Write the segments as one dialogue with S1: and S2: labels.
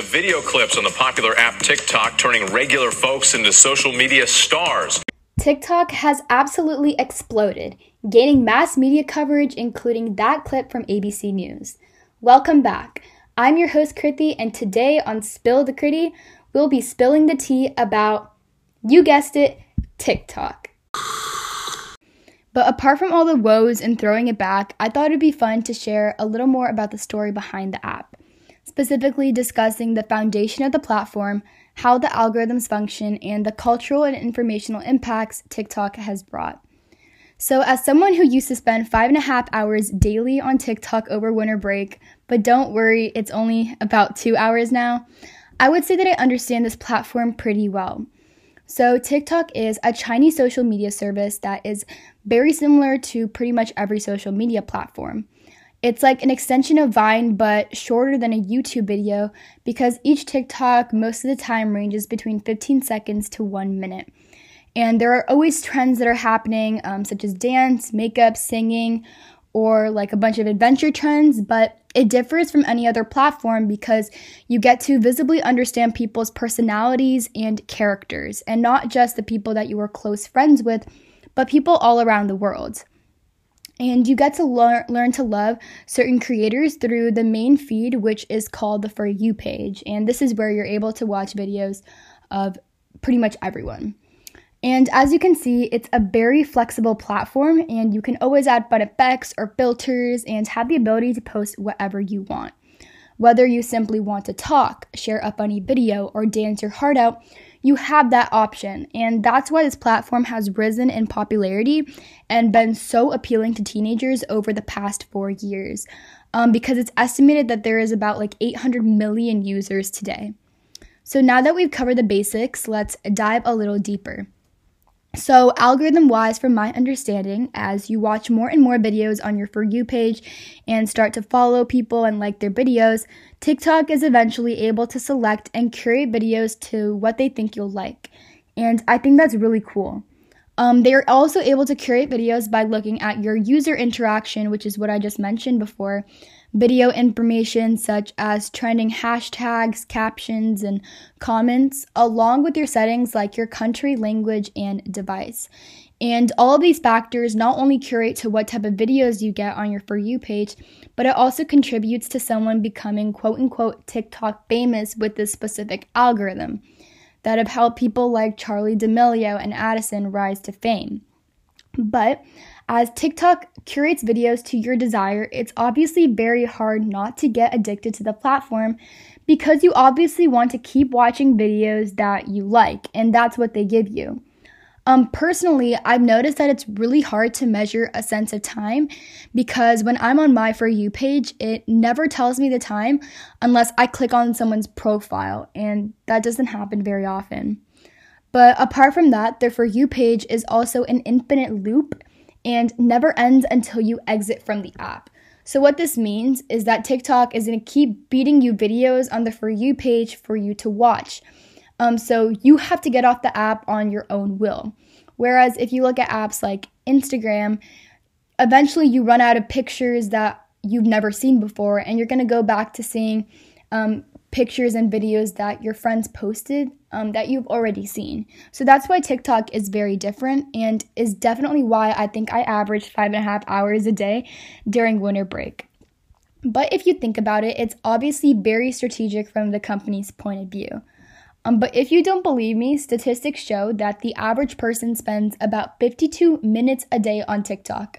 S1: the video clips on the popular app TikTok turning regular folks into social media stars.
S2: TikTok has absolutely exploded, gaining mass media coverage, including that clip from ABC News. Welcome back. I'm your host, Kriti, and today on Spill the Kriti, we'll be spilling the tea about, you guessed it, TikTok. But apart from all the woes and throwing it back, I thought it'd be fun to share a little more about the story behind the app, specifically discussing the foundation of the platform, how the algorithms function, and the cultural and informational impacts TikTok has brought. So, as someone who used to spend five and a half hours daily on TikTok over winter break, but don't worry, it's only about two hours now, I would say that I understand this platform pretty well. So, TikTok is a Chinese social media service that is very similar to pretty much every social media platform. It's like an extension of Vine, but shorter than a YouTube video because each TikTok most of the time ranges between 15 seconds to one minute. And there are always trends that are happening, um, such as dance, makeup, singing, or like a bunch of adventure trends, but it differs from any other platform because you get to visibly understand people's personalities and characters, and not just the people that you are close friends with, but people all around the world. And you get to learn, learn to love certain creators through the main feed, which is called the For You page. And this is where you're able to watch videos of pretty much everyone. And as you can see, it's a very flexible platform, and you can always add fun effects or filters and have the ability to post whatever you want. Whether you simply want to talk, share a funny video, or dance your heart out, you have that option. And that's why this platform has risen in popularity and been so appealing to teenagers over the past four years. Um, because it's estimated that there is about like 800 million users today. So now that we've covered the basics, let's dive a little deeper. So, algorithm wise, from my understanding, as you watch more and more videos on your For You page and start to follow people and like their videos, TikTok is eventually able to select and curate videos to what they think you'll like. And I think that's really cool. Um, they are also able to curate videos by looking at your user interaction, which is what I just mentioned before, video information such as trending hashtags, captions, and comments, along with your settings like your country, language, and device. And all of these factors not only curate to what type of videos you get on your For You page, but it also contributes to someone becoming quote unquote TikTok famous with this specific algorithm that have helped people like Charli D'Amelio and Addison rise to fame. But as TikTok curates videos to your desire, it's obviously very hard not to get addicted to the platform because you obviously want to keep watching videos that you like, and that's what they give you. Um, personally, I've noticed that it's really hard to measure a sense of time because when I'm on my For You page, it never tells me the time unless I click on someone's profile, and that doesn't happen very often. But apart from that, the For You page is also an infinite loop and never ends until you exit from the app. So, what this means is that TikTok is going to keep beating you videos on the For You page for you to watch. Um, so, you have to get off the app on your own will. Whereas, if you look at apps like Instagram, eventually you run out of pictures that you've never seen before, and you're going to go back to seeing um, pictures and videos that your friends posted um, that you've already seen. So that's why TikTok is very different and is definitely why I think I average five and a half hours a day during winter break. But if you think about it, it's obviously very strategic from the company's point of view. Um, but if you don't believe me, statistics show that the average person spends about 52 minutes a day on TikTok,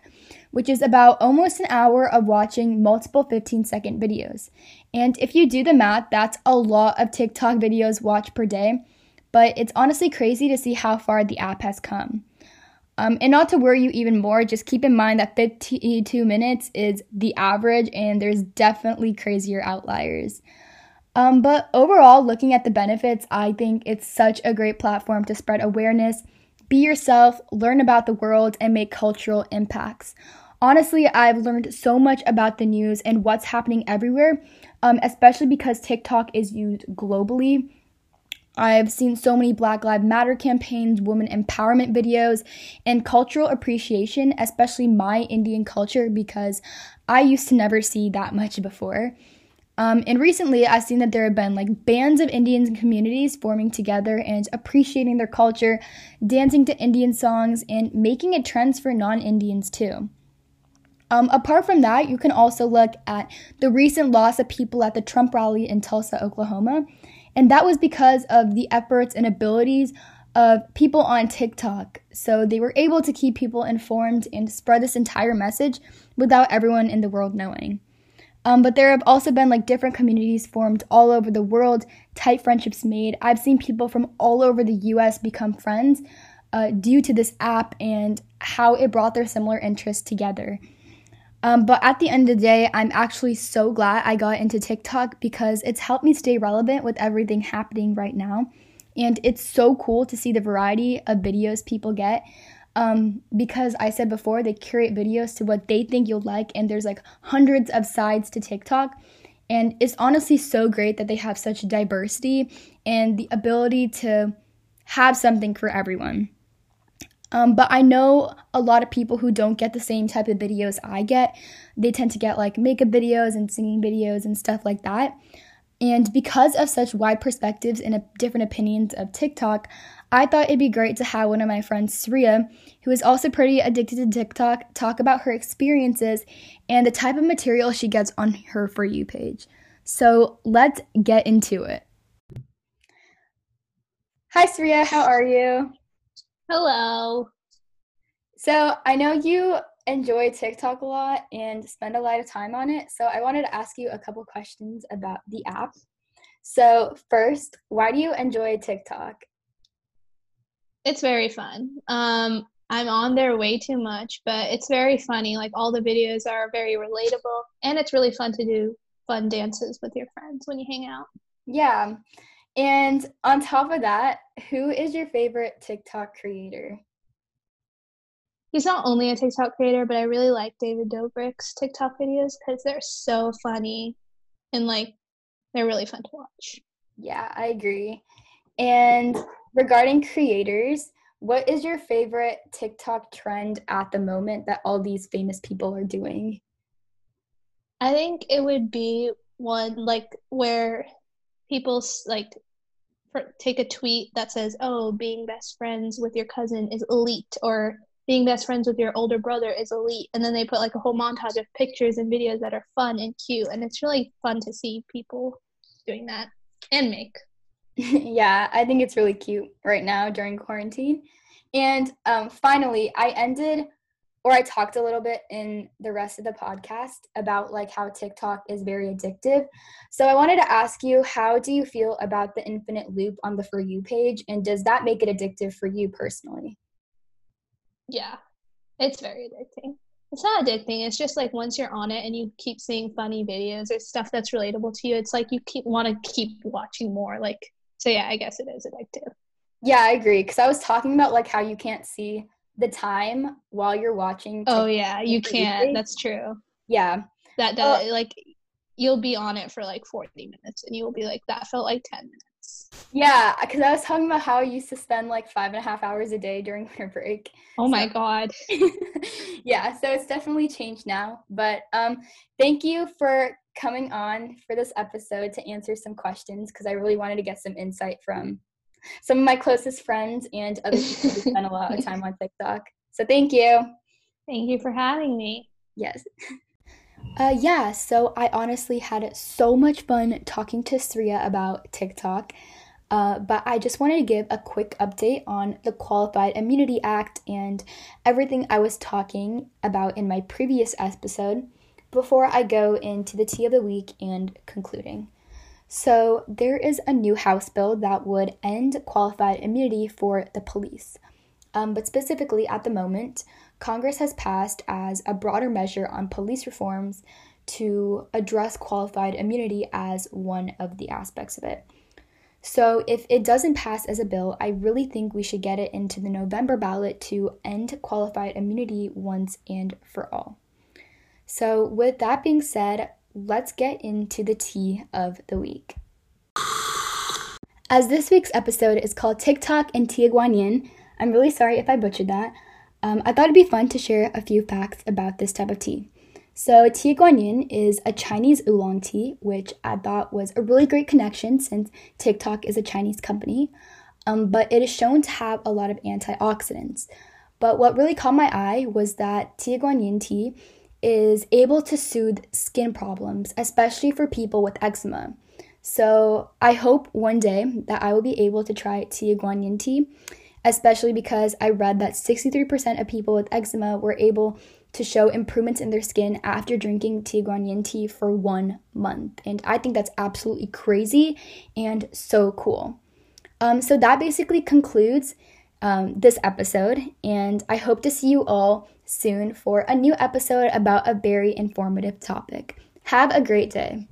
S2: which is about almost an hour of watching multiple 15 second videos. And if you do the math, that's a lot of TikTok videos watched per day, but it's honestly crazy to see how far the app has come. Um, and not to worry you even more, just keep in mind that 52 minutes is the average, and there's definitely crazier outliers. Um, but overall, looking at the benefits, I think it's such a great platform to spread awareness, be yourself, learn about the world, and make cultural impacts. Honestly, I've learned so much about the news and what's happening everywhere, um, especially because TikTok is used globally. I've seen so many Black Lives Matter campaigns, women empowerment videos, and cultural appreciation, especially my Indian culture, because I used to never see that much before. Um, and recently, I've seen that there have been like bands of Indians and communities forming together and appreciating their culture, dancing to Indian songs, and making it trends for non Indians too. Um, apart from that, you can also look at the recent loss of people at the Trump rally in Tulsa, Oklahoma. And that was because of the efforts and abilities of people on TikTok. So they were able to keep people informed and spread this entire message without everyone in the world knowing. Um, but there have also been like different communities formed all over the world, tight friendships made. I've seen people from all over the US become friends uh, due to this app and how it brought their similar interests together. Um, but at the end of the day, I'm actually so glad I got into TikTok because it's helped me stay relevant with everything happening right now. And it's so cool to see the variety of videos people get um, because I said before, they curate videos to what they think you'll like, and there's like hundreds of sides to TikTok. And it's honestly so great that they have such diversity and the ability to have something for everyone. Um, but I know a lot of people who don't get the same type of videos I get. They tend to get like makeup videos and singing videos and stuff like that. And because of such wide perspectives and different opinions of TikTok, I thought it'd be great to have one of my friends, Sriya, who is also pretty addicted to TikTok, talk about her experiences and the type of material she gets on her For You page. So let's get into it. Hi, Sriya, how are you?
S3: Hello.
S2: So I know you enjoy TikTok a lot and spend a lot of time on it. So I wanted to ask you a couple questions about the app. So, first, why do you enjoy TikTok?
S3: It's very fun. Um, I'm on there way too much, but it's very funny. Like all the videos are very relatable, and it's really fun to do fun dances with your friends when you hang out.
S2: Yeah. And on top of that, who is your favorite TikTok creator?
S3: He's not only a TikTok creator, but I really like David Dobrik's TikTok videos because they're so funny and like they're really fun to watch.
S2: Yeah, I agree. And regarding creators, what is your favorite TikTok trend at the moment that all these famous people are doing?
S3: I think it would be one like where people like take a tweet that says, "Oh, being best friends with your cousin is elite," or being best friends with your older brother is elite. And then they put like a whole montage of pictures and videos that are fun and cute. And it's really fun to see people doing that and make.
S2: Yeah i think it's really cute right now during quarantine. And um, finally i ended or i talked a little bit in the rest of the podcast about like how tiktok is very addictive. So i wanted to ask you how do you feel about the infinite loop on the for you page? And does that make it addictive for you personally
S3: yeah, it's very addicting. It's not addicting. It's just like once you're on it and you keep seeing funny videos or stuff that's relatable to you, it's like you keep want to keep watching more. Like so, yeah, I guess it is addictive.
S2: Yeah, I agree. Because I was talking about like how you can't see the time while you're watching.
S3: Oh yeah, you can't. That's true.
S2: Yeah.
S3: That does like you'll be on it for like 40 minutes and you'll be like that felt like 10 minutes
S2: yeah, because I was talking about how I used to spend like five and a half hours a day during winter break.
S3: Oh my god.
S2: yeah, so it's definitely changed now. But um, thank you for coming on for this episode to answer some questions because I really wanted to get some insight from some of my closest friends and other people who spend a lot of time on TikTok. So thank you.
S3: Thank you for having me.
S2: Yes. Uh, yeah, so I honestly had so much fun talking to Sriya about TikTok. Uh, but I just wanted to give a quick update on the Qualified Immunity Act and everything I was talking about in my previous episode before I go into the tea of the week and concluding. So, there is a new House bill that would end qualified immunity for the police. Um, but specifically, at the moment, Congress has passed as a broader measure on police reforms to address qualified immunity as one of the aspects of it. So, if it doesn't pass as a bill, I really think we should get it into the November ballot to end qualified immunity once and for all. So, with that being said, let's get into the tea of the week. As this week's episode is called TikTok and Tia Guanyin, I'm really sorry if I butchered that. Um, I thought it'd be fun to share a few facts about this type of tea. So, Tea Guanyin is a Chinese oolong tea, which I thought was a really great connection since TikTok is a Chinese company. Um, but it is shown to have a lot of antioxidants. But what really caught my eye was that Tea Guanyin tea is able to soothe skin problems, especially for people with eczema. So I hope one day that I will be able to try Tea Guanyin tea, especially because I read that 63% of people with eczema were able to show improvements in their skin after drinking Tea Guanyin tea for one month. And I think that's absolutely crazy and so cool. Um, so that basically concludes um, this episode, and I hope to see you all soon for a new episode about a very informative topic. Have a great day.